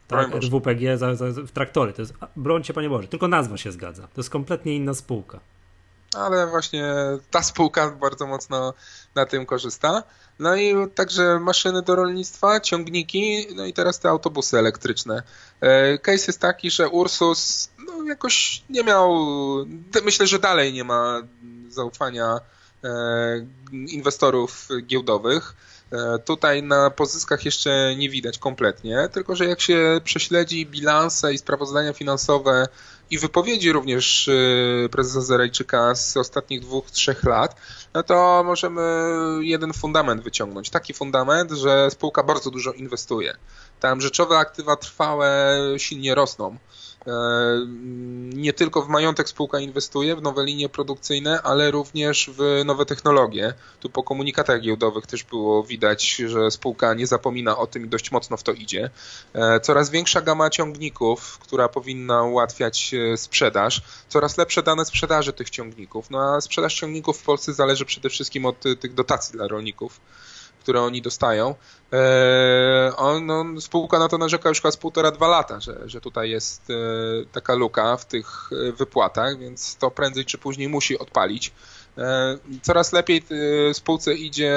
tak, RWPG za, za, w traktory. To jest, brońcie Panie Boże, tylko nazwa się zgadza. To jest kompletnie inna spółka. Ale właśnie ta spółka bardzo mocno na tym korzysta. No i także maszyny do rolnictwa, ciągniki, no i teraz te autobusy elektryczne. E, case jest taki, że Ursus no, jakoś nie miał, myślę, że dalej nie ma zaufania e, inwestorów giełdowych. E, tutaj na pozyskach jeszcze nie widać kompletnie, tylko że jak się prześledzi bilanse i sprawozdania finansowe i wypowiedzi również prezesa Zerajczyka z ostatnich dwóch, trzech lat, no to możemy jeden fundament wyciągnąć. Taki fundament, że spółka bardzo dużo inwestuje. Tam rzeczowe aktywa trwałe silnie rosną. E, nie tylko w majątek spółka inwestuje, w nowe linie produkcyjne, ale również w nowe technologie. Tu po komunikatach giełdowych też było widać, że spółka nie zapomina o tym i dość mocno w to idzie. E, coraz większa gama ciągników, która powinna ułatwiać e, sprzedaż, coraz lepsze dane sprzedaży tych ciągników. No a sprzedaż ciągników w Polsce zależy przede wszystkim od tych dotacji dla rolników które oni dostają. E, on, on, spółka na to narzeka już chyba z półtora, dwa lata, że, że tutaj jest e, taka luka w tych e, wypłatach, więc to prędzej czy później musi odpalić. Coraz lepiej spółce idzie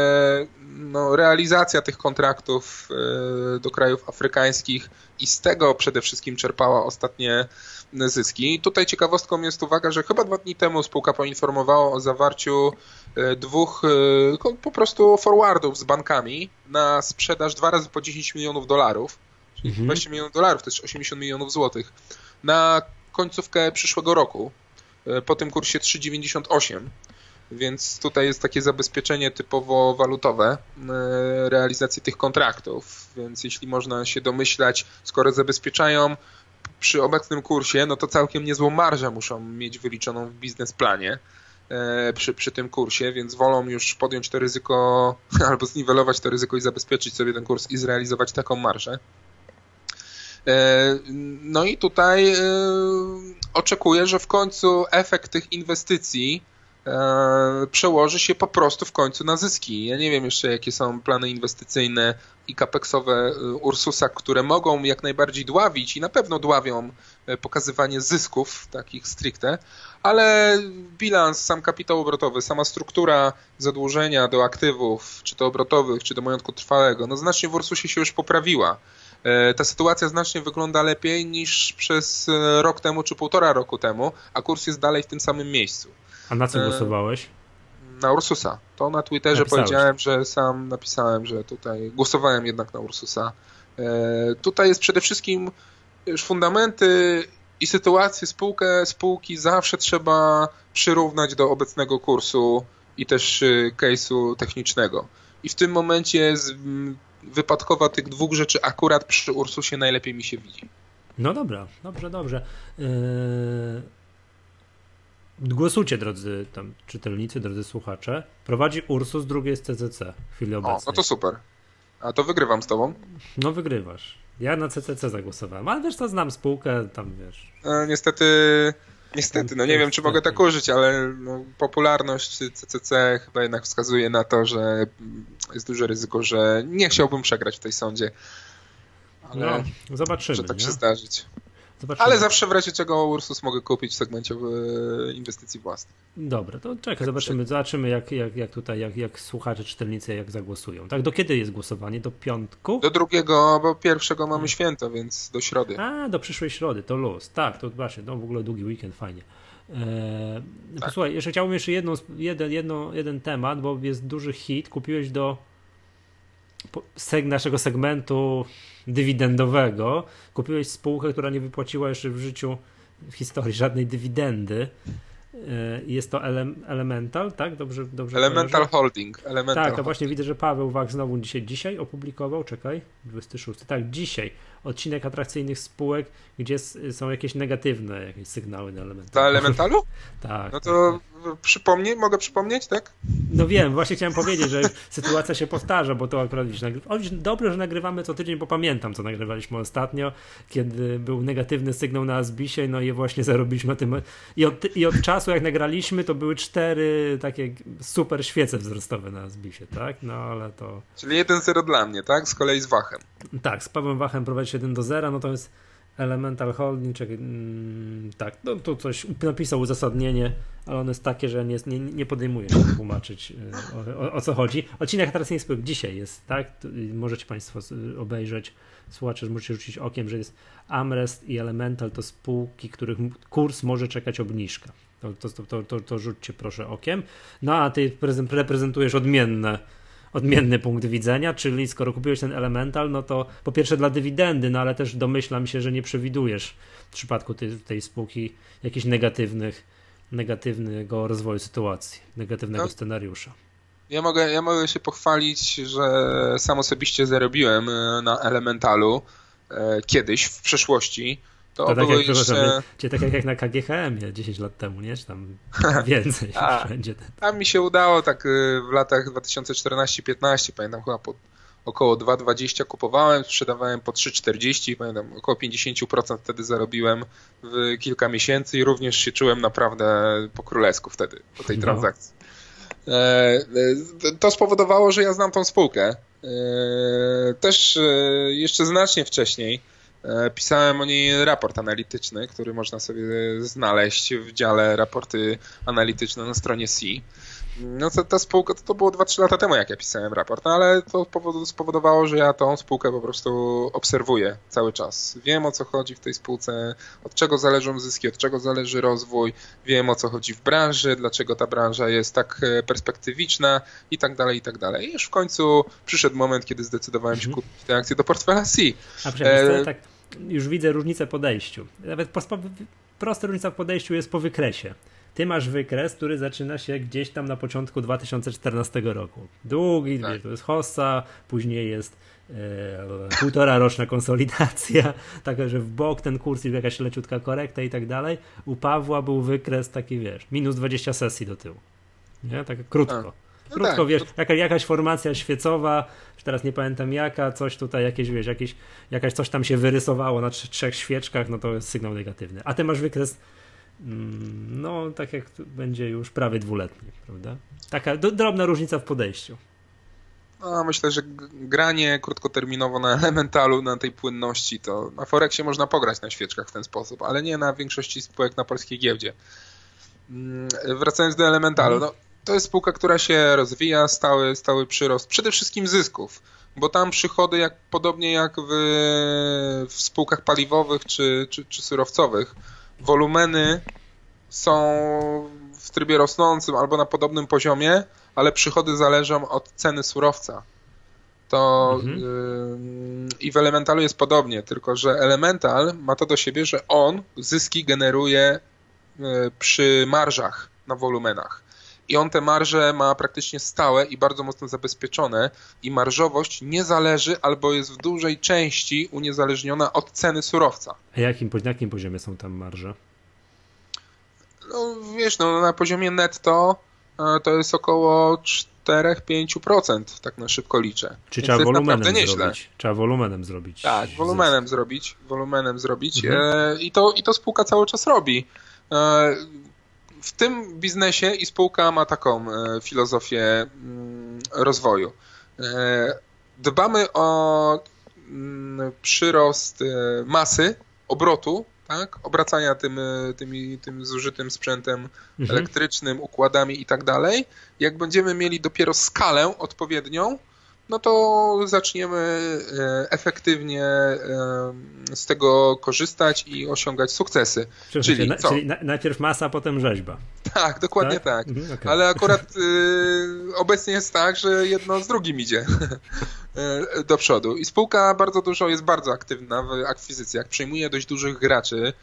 no, realizacja tych kontraktów do krajów afrykańskich i z tego przede wszystkim czerpała ostatnie zyski. Tutaj ciekawostką jest uwaga, że chyba dwa dni temu spółka poinformowała o zawarciu e, dwóch e, po prostu forwardów z bankami na sprzedaż dwa razy po 10 milionów dolarów. Czyli mhm. 20 milionów dolarów to jest 80 milionów złotych. Na końcówkę przyszłego roku e, po tym kursie 3,98. Więc tutaj jest takie zabezpieczenie typowo walutowe realizacji tych kontraktów. Więc jeśli można się domyślać, skoro zabezpieczają przy obecnym kursie, no to całkiem niezłą marżę muszą mieć wyliczoną w biznesplanie e, przy, przy tym kursie, więc wolą już podjąć to ryzyko albo zniwelować to ryzyko i zabezpieczyć sobie ten kurs i zrealizować taką marżę. E, no i tutaj e, oczekuję, że w końcu efekt tych inwestycji przełoży się po prostu w końcu na zyski. Ja nie wiem jeszcze, jakie są plany inwestycyjne i capexowe y, Ursusa, które mogą jak najbardziej dławić i na pewno dławią y, pokazywanie zysków takich stricte, ale bilans, sam kapitał obrotowy, sama struktura zadłużenia do aktywów, czy to obrotowych, czy do majątku trwałego, no znacznie w Ursusie się już poprawiła. Ta sytuacja znacznie wygląda lepiej niż przez rok temu czy półtora roku temu, a kurs jest dalej w tym samym miejscu. A na co głosowałeś? na Ursusa. To na Twitterze Napisałeś. powiedziałem, że sam napisałem, że tutaj głosowałem jednak na Ursusa. E, tutaj jest przede wszystkim już fundamenty i sytuację spółkę, spółki zawsze trzeba przyrównać do obecnego kursu i też y, case'u technicznego. I w tym momencie z, wypadkowa tych dwóch rzeczy akurat przy Ursusie najlepiej mi się widzi. No dobra, dobrze, dobrze. Yy Głosujcie, drodzy tam czytelnicy, drodzy słuchacze. Prowadzi Ursus, drugie jest CCC w chwili obecnej. O, no to super. A to wygrywam z tobą? No wygrywasz. Ja na CCC zagłosowałem, ale wiesz co, znam spółkę, tam wiesz. E, niestety, niestety, no nie wiem, czy mogę tak użyć, ale no, popularność CCC chyba jednak wskazuje na to, że jest duże ryzyko, że nie chciałbym przegrać w tej sądzie. Ale no, zobaczymy. Że tak nie? się zdarzyć. Zobaczymy. Ale zawsze w razie czego Ursus mogę kupić w segmencie e, inwestycji własnych. Dobra, to czekaj, tak zobaczymy, zobaczymy jak, jak, jak tutaj, jak, jak słuchacze, czytelnicy jak zagłosują. Tak, do kiedy jest głosowanie? Do piątku? Do drugiego, bo pierwszego mamy święto, więc do środy. A, do przyszłej środy, to luz. Tak, to właśnie, no w ogóle długi weekend, fajnie. Eee, tak. Posłuchaj, jeszcze chciałbym jeszcze jedną, jeden, jedno, jeden temat, bo jest duży hit. Kupiłeś do naszego segmentu dywidendowego, kupiłeś spółkę, która nie wypłaciła jeszcze w życiu w historii żadnej dywidendy. E, jest to ele Elemental, tak? Dobrze, dobrze Elemental kojarzę? Holding. Elemental tak, to właśnie widzę, że Paweł Wach znowu dzisiaj, dzisiaj opublikował, czekaj, 26, tak, dzisiaj odcinek atrakcyjnych spółek, gdzie są jakieś negatywne jakieś sygnały na elementalu. Dla elementalu? tak. No to tak. przypomnij, mogę przypomnieć, tak? No wiem, właśnie chciałem powiedzieć, że sytuacja się powtarza, bo to akurat widzisz, dobrze, że nagrywamy co tydzień, bo pamiętam, co nagrywaliśmy ostatnio, kiedy był negatywny sygnał na Asbisie, no i właśnie zarobiliśmy na tym. I od, I od czasu, jak nagraliśmy, to były cztery takie super świece wzrostowe na Asbisie, tak? No ale to. Czyli 1-0 dla mnie, tak? Z kolei z Wachem. Tak, z Pawłem Wachem prowadzić 1 do 0, natomiast Elemental Holding, czekaj, mm, tak, no tu coś napisał uzasadnienie, ale ono jest takie, że nie, nie, nie podejmuje się tłumaczyć y, o, o, o, co chodzi. Odcinek atrakcyjnych spółek dzisiaj jest, tak? Możecie Państwo obejrzeć, słuchacze, możecie rzucić okiem, że jest Amrest i Elemental to spółki, których kurs może czekać obniżka. To, to, to, to, to rzućcie proszę okiem. No a ty reprezentujesz odmienne odmienny punkt widzenia, czyli skoro kupiłeś ten elemental, no to po pierwsze dla dywidendy, no ale też domyślam się, że nie przewidujesz w przypadku tej, tej spółki jakichś negatywnych, negatywnego rozwoju sytuacji, negatywnego no. scenariusza. Ja mogę, ja mogę się pochwalić, że sam osobiście zarobiłem e, na Elementalu e, kiedyś w przeszłości to, to tak jak, jeszcze... Cię tak jak na KGHM 10 lat temu, nie? Czy tam więcej A, wszędzie. Tam mi się udało tak y, w latach 2014-15, pamiętam chyba po około 2,20 kupowałem, sprzedawałem po 3,40, pamiętam około 50% wtedy zarobiłem w kilka miesięcy i również się czułem naprawdę po królewsku wtedy, po tej no. transakcji. E, e, to spowodowało, że ja znam tą spółkę. E, też jeszcze znacznie wcześniej pisałem o niej raport analityczny, który można sobie znaleźć w dziale raporty analityczne na stronie C. No to ta spółka, to, to było 2-3 lata temu, jak ja pisałem raport, no ale to spowodowało, że ja tą spółkę po prostu obserwuję cały czas. Wiem o co chodzi w tej spółce, od czego zależą zyski, od czego zależy rozwój, wiem o co chodzi w branży, dlaczego ta branża jest tak e, perspektywiczna i tak dalej, i tak dalej. I już w końcu przyszedł moment, kiedy zdecydowałem się mhm. kupić te akcje do portfela C. A e, tak już widzę różnicę podejściu. Nawet prosta różnica w podejściu jest po wykresie. Ty masz wykres, który zaczyna się gdzieś tam na początku 2014 roku. Długi, tak. to jest hossa, później jest e, półtora roczna konsolidacja, tak że w bok ten kurs i jakaś leciutka korekta i tak dalej. U Pawła był wykres taki, wiesz, minus 20 sesji do tyłu. Nie? Tak krótko. No Krótko, tak. wiesz, jaka, jakaś formacja świecowa, teraz nie pamiętam jaka, coś tutaj, jakieś, wiesz, jakieś, jakaś coś tam się wyrysowało na trzech świeczkach, no to jest sygnał negatywny. A ty masz wykres, mm, no tak jak będzie już prawie dwuletni, prawda? Taka drobna różnica w podejściu. No, myślę, że granie krótkoterminowo na elementalu, na tej płynności, to na Forexie można pograć na świeczkach w ten sposób, ale nie na większości spółek na polskiej giełdzie. Mm, wracając do elementalu, mhm. no, to jest spółka, która się rozwija, stały, stały przyrost przede wszystkim zysków, bo tam przychody, jak, podobnie jak w, w spółkach paliwowych czy, czy, czy surowcowych, wolumeny są w trybie rosnącym albo na podobnym poziomie, ale przychody zależą od ceny surowca. To mhm. yy, i w Elementalu jest podobnie, tylko że Elemental ma to do siebie, że on zyski generuje yy, przy marżach na wolumenach i on te marże ma praktycznie stałe i bardzo mocno zabezpieczone i marżowość nie zależy albo jest w dużej części uniezależniona od ceny surowca. A jakim, na jakim poziomie są tam marże? No wiesz, no, na poziomie netto e, to jest około 4-5%, tak na szybko liczę. Czy trzeba wolumenem zrobić? Trzeba wolumenem zrobić. Tak, wolumenem zrobić, wolumenem zrobić mhm. e, i, to, i to spółka cały czas robi. E, w tym biznesie i spółka ma taką e, filozofię mm, rozwoju. E, dbamy o mm, przyrost e, masy, obrotu, tak? obracania tym, tym, tym zużytym sprzętem mhm. elektrycznym, układami i tak dalej. Jak będziemy mieli dopiero skalę odpowiednią, no to zaczniemy e, efektywnie e, z tego korzystać i osiągać sukcesy. Czyli, na, czyli najpierw masa, potem rzeźba. Tak, dokładnie tak. tak. Mhm, okay. Ale akurat y, obecnie jest tak, że jedno z drugim idzie do przodu. I spółka bardzo dużo jest bardzo aktywna w akwizycjach. Przejmuje dość dużych graczy.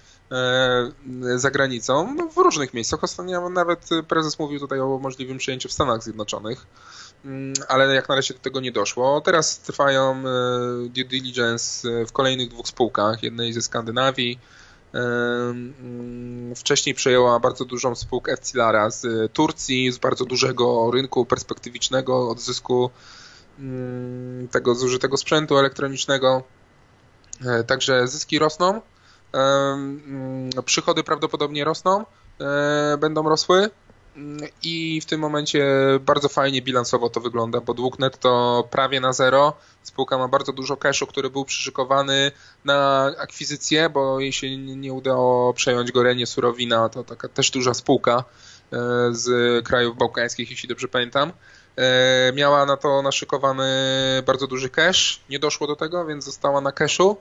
Za granicą, no, w różnych miejscach. Ostatnio nawet prezes mówił tutaj o możliwym przyjęciu w Stanach Zjednoczonych, mm, ale jak na razie do tego nie doszło. Teraz trwają due diligence w kolejnych dwóch spółkach, jednej ze Skandynawii, mm, Wcześniej przejęła bardzo dużą spółkę Ecilara z Turcji, z bardzo dużego rynku perspektywicznego odzysku mm, tego zużytego sprzętu elektronicznego. E, także zyski rosną, przychody prawdopodobnie rosną, e, będą rosły mm, i w tym momencie bardzo fajnie bilansowo to wygląda, bo dług netto prawie na zero. Spółka ma bardzo dużo cashu, który był przyszykowany na akwizycję, bo jej się nie udało przejąć Gorenie Surowina, to taka też duża spółka e, z krajów bałkańskich, jeśli dobrze pamiętam. Miała na to naszykowany bardzo duży cash, nie doszło do tego, więc została na cashu.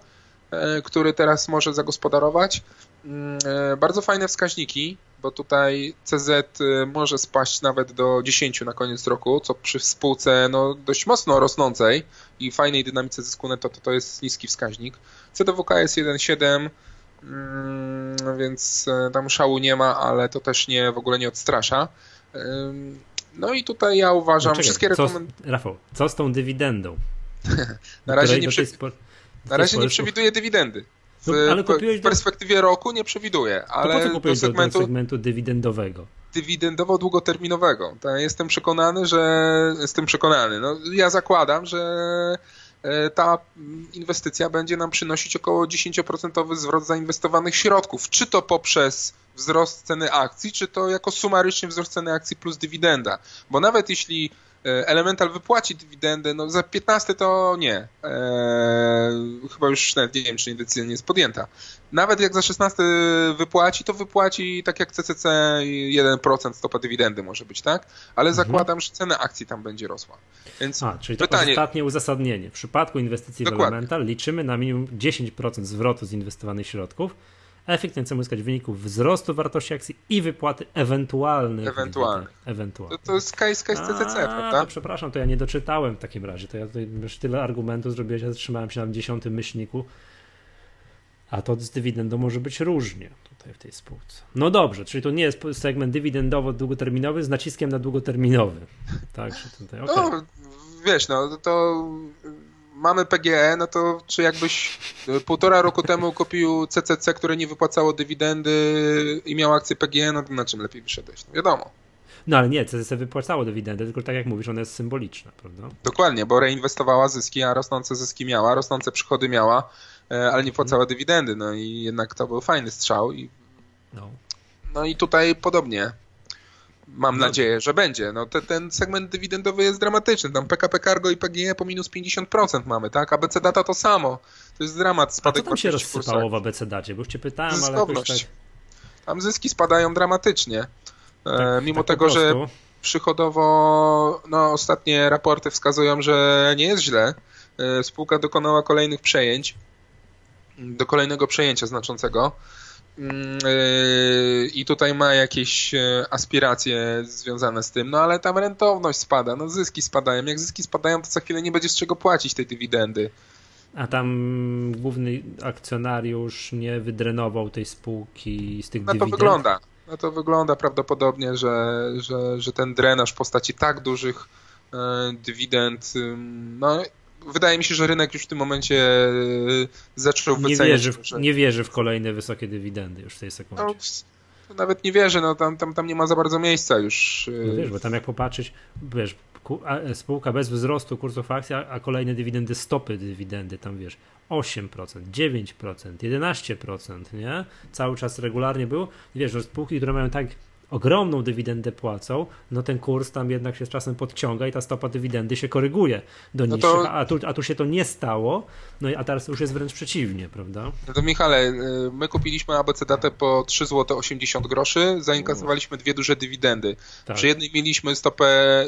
E, który teraz może zagospodarować. Mm, e, bardzo fajne wskaźniki, bo tutaj CZ e, może spaść nawet do 10 na koniec roku, co przy spółce no, dość mocno rosnącej i fajnej dynamice zysku netto to, to jest niski wskaźnik. CDWK jest 1,7, mm, więc tam szału nie ma, ale to też nie w ogóle nie odstrasza. No i tutaj ja uważam, no wszystkie rekomendacje. Rafał, co z tą dywidendą? na razie nie przy... Na razie nie przewiduje dywidendy. W, no, ale kupiłeś w perspektywie roku nie przewiduje, ale to po co kupiłeś do segmentu, do segmentu dywidendowego? Dywidendowo-długoterminowego. jestem przekonany, że jestem przekonany. No, ja zakładam, że e, ta inwestycja będzie nam przynosić około 10% zwrot zainwestowanych środków. Czy to poprzez wzrost ceny akcji, czy to jako sumaryczny wzrost ceny akcji plus dywidenda. Bo nawet jeśli Elemental wypłaci dywidendę, no za 15 to nie. Eee, chyba już nawet nie wiem, czy decyzja nie jest podjęta. Nawet jak za 16 wypłaci, to wypłaci tak jak CCC 1% stopa dywidendy może być, tak? Ale mhm. zakładam, że cena akcji tam będzie rosła. Więc A, czyli to pytanie... ostatnie uzasadnienie. W przypadku inwestycji Dokładnie. w Elemental liczymy na minimum 10% zwrotu z inwestowanych środków, efekt chcemy uzyskać wyników wzrostu wartości akcji i wypłaty ewentualnych. Ewentualnych. Ewentualnych. To, to jest case, case CCC, A, prawda? To przepraszam, to ja nie doczytałem w takim razie. To ja tutaj już tyle argumentów zrobiłeś, ja zatrzymałem się na dziesiątym myślniku. A to z dywidendą może być różnie tutaj w tej spółce. No dobrze, czyli to nie jest segment dywidendowo-długoterminowy z naciskiem na długoterminowy. Także tutaj, okay. No, wiesz, no to mamy PGE, no to czy jakbyś e, półtora roku temu kupił CCC, które nie wypłacało dywidendy i miał akcję PGE, no to na czym lepiej wyszedłeś? No wiadomo. No ale nie, CCC wypłacało dywidendy, tylko tak jak mówisz, ona jest symboliczna, prawda? Dokładnie, bo reinwestowała zyski, a rosnące zyski miała, rosnące przychody miała, e, ale nie płacała dywidendy, no i jednak to był fajny strzał i no, no i tutaj podobnie. Mam no. nadzieję, że będzie. No, te, ten segment dywidendowy jest dramatyczny. Tam PKP Cargo i PGE po minus 50% mamy, tak? ABC Data to samo. To jest dramat. Spadek A co tam się rozsypało w ABC Dacie? Bo już cię pytałem, Zyskowność. ale tak... Tam zyski spadają dramatycznie. E, tak, mimo tak tego, że przychodowo no, ostatnie raporty wskazują, że nie jest źle. E, spółka dokonała kolejnych przejęć. Do kolejnego przejęcia znaczącego. Mm, yy, i tutaj ma jakieś e, aspiracje związane z tym, no ale tam rentowność spada, no zyski spadają. Jak zyski spadają, to za chwilę nie będzie z czego płacić tej dywidendy. A tam główny akcjonariusz nie wydrenował tej spółki z tych no dywidend? to wygląda. No to wygląda prawdopodobnie, że, że, że ten drenaż w postaci tak dużych e, dywidend, no wydaje mi się, że rynek już w tym momencie e, zaczął nie wyceniać. Wierzy w, że... Nie wierzy w kolejne wysokie dywidendy już w tej sekundzie. No, nawet nie wierzy, no tam, tam, tam nie ma za bardzo miejsca już. E, no wiesz, bo tam jak popatrzeć, wiesz, spółka bez wzrostu kursów akcji, a kolejne dywidendy, stopy dywidendy, tam wiesz, 8%, 9%, 11%, nie? Cały czas regularnie był. Wiesz, że spółki, które mają tak ogromną dywidendę płacą, no ten kurs tam jednak się z czasem podciąga i ta stopa dywidendy się koryguje do no niższych, to... a, tu, a tu się to nie stało, no i a teraz już jest wręcz przeciwnie, prawda? No to Michale, y, my kupiliśmy ABC datę po 3 zł 80 groszy, zainkasowaliśmy dwie duże dywidendy. Tak. Przy jednej mieliśmy stopę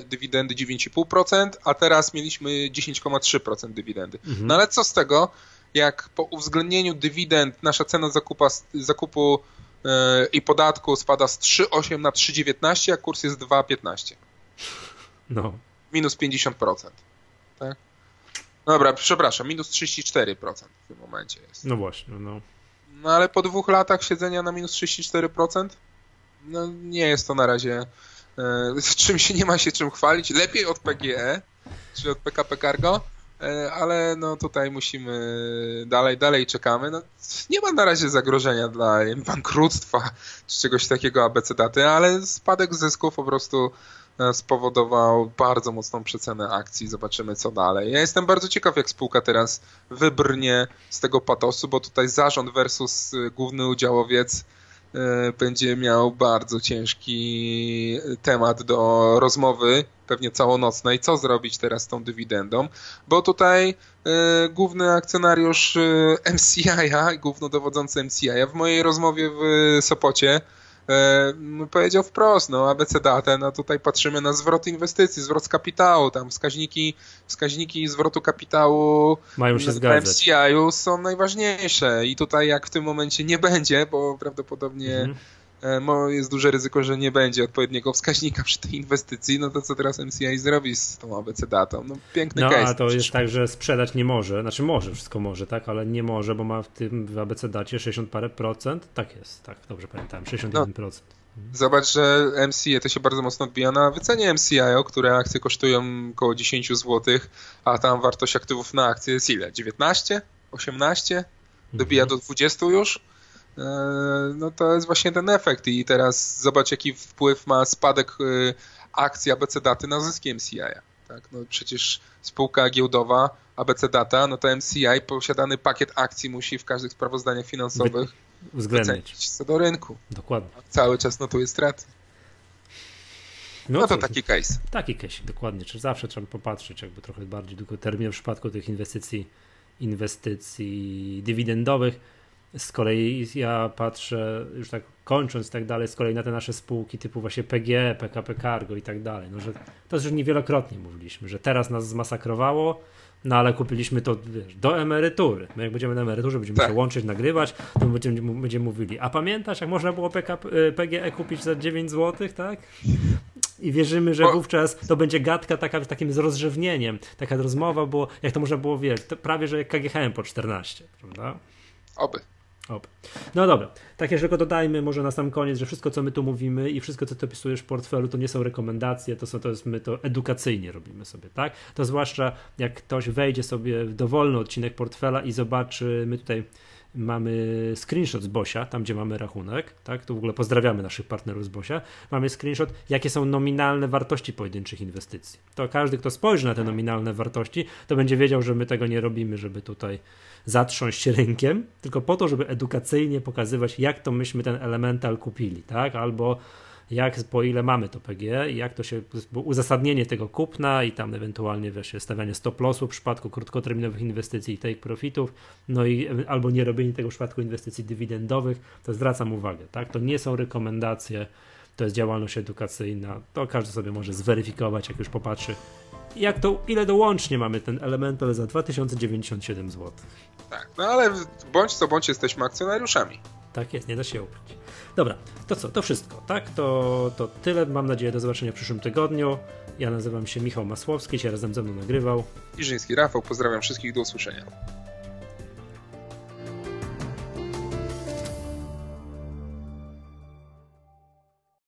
dywidendy 9,5%, a teraz mieliśmy 10,3% dywidendy. Mhm. No ale co z tego, jak po uwzględnieniu dywidend nasza cena zakupa, zakupu i podatku spada z 3,8 na 3,19, a kurs jest 2,15. No. Minus 50%. Tak? Dobra, przepraszam, minus 34% w tym momencie jest. No właśnie, no. No ale po dwóch latach siedzenia na minus 34%, no nie jest to na razie e, czym się nie ma się czym chwalić. Lepiej od PGE, czy od PKP Cargo, ale no tutaj musimy dalej, dalej czekamy. No, nie ma na razie zagrożenia dla bankructwa czy czegoś takiego ABC daty, ale spadek zysków po prostu E, spowodował bardzo mocną przecenę akcji. Zobaczymy, co dalej. Ja jestem bardzo ciekaw, jak spółka teraz wybrnie z tego patosu, bo tutaj zarząd versus e, główny udziałowiec e, będzie miał bardzo ciężki temat do rozmowy, pewnie całonocnej, co zrobić teraz z tą dywidendą, bo tutaj główny akcjonariusz MCI, głównodowodzący MCI, w mojej rozmowie w Sopocie e, powiedział wprost, no ABC datę, no tutaj patrzymy na zwrot inwestycji, zwrot z kapitału, tam wskaźniki, wskaźniki zwrotu kapitału mają się zgadzać. MCI-u są najważniejsze i tutaj jak w tym momencie nie będzie, bo prawdopodobnie mhm E, jest duże ryzyko, że nie będzie odpowiedniego wskaźnika przy tej inwestycji, no to co teraz MCI zrobi z tą ABC datą? No piękny no, case. a to jest tak, że sprzedać nie może, znaczy może, wszystko może, tak, ale nie może, bo ma w tym w ABC dacie 60 parę procent, tak jest, tak, dobrze pamiętałem, 61%. No. Mhm. Zobacz, że MCI to się bardzo mocno odbija na wycenie MCI, które akcje kosztują około 10 zł, a tam wartość aktywów na akcje jest ile? 19? 18? Dobija mhm. do 20 już? E, no to jest właśnie ten efekt i teraz zobacz jaki wpływ ma spadek e, akcji ABC Daty na zyski MCI. Tak? No przecież spółka giełdowa ABC Data, no to MCI posiadany pakiet akcji musi w każdych sprawozdaniach finansowych uwzględnić co do rynku. Dokładnie. Cały czas notuje straty. No, no to taki case. Taki case, dokładnie. Czy zawsze trzeba popatrzeć jakby trochę bardziej długoterminowo w przypadku tych inwestycji inwestycji dywidendowych z kolei ja patrzę, już tak kończąc i tak dalej, z kolei na te nasze spółki typu właśnie PG, PKP Cargo i tak dalej. No, że to już niewielokrotnie mówiliśmy, że teraz nas zmasakrowało, no ale kupiliśmy to wiesz, do emerytury. My jak będziemy na emeryturze, będziemy tak. się łączyć, nagrywać, to będziemy, będziemy mówili, a pamiętasz, jak można było PKP, PGE kupić za 9 zł, tak? I wierzymy, że wówczas to będzie gadka taka takim z rozrzewnieniem. Taka rozmowa było, jak to można było, wiesz, prawie że jak KGHM po 14, prawda? Oby. Op. No dobra, tak jeszcze tylko dodajmy może na sam koniec, że wszystko co my tu mówimy i wszystko co ty opisujesz w portfelu to nie są rekomendacje, to są to jest my to edukacyjnie robimy sobie, tak? To zwłaszcza jak ktoś wejdzie sobie w dowolny odcinek portfela i zobaczy, my tutaj mamy screenshot z Bosia, tam gdzie mamy rachunek, tak? Tu w ogóle pozdrawiamy naszych partnerów z Bosia. Mamy screenshot, jakie są nominalne wartości pojedynczych inwestycji. To każdy, kto spojrzy na te nominalne wartości, to będzie wiedział, że my tego nie robimy, żeby tutaj zatrząść rynkiem, tylko po to, żeby edukacyjnie pokazywać, jak to myśmy ten elemental kupili, tak? Albo jak, po ile mamy to PGE i jak to się, uzasadnienie tego kupna i tam ewentualnie wiesz, stawianie stop lossu w przypadku krótkoterminowych inwestycji i take profitów, no i albo nie robienie tego w przypadku inwestycji dywidendowych, to zwracam uwagę, tak? To nie są rekomendacje, to jest działalność edukacyjna, to każdy sobie może zweryfikować, jak już popatrzy, jak to, ile dołącznie mamy ten Elemental za 2097 zł. Tak, no ale bądź co bądź jesteśmy akcjonariuszami. Tak jest, nie da się ukryć. Dobra, to co, to wszystko, tak? To, to tyle, mam nadzieję do zobaczenia w przyszłym tygodniu. Ja nazywam się Michał Masłowski, się razem ze mną nagrywał. Iżyński Rafał, pozdrawiam wszystkich, do usłyszenia.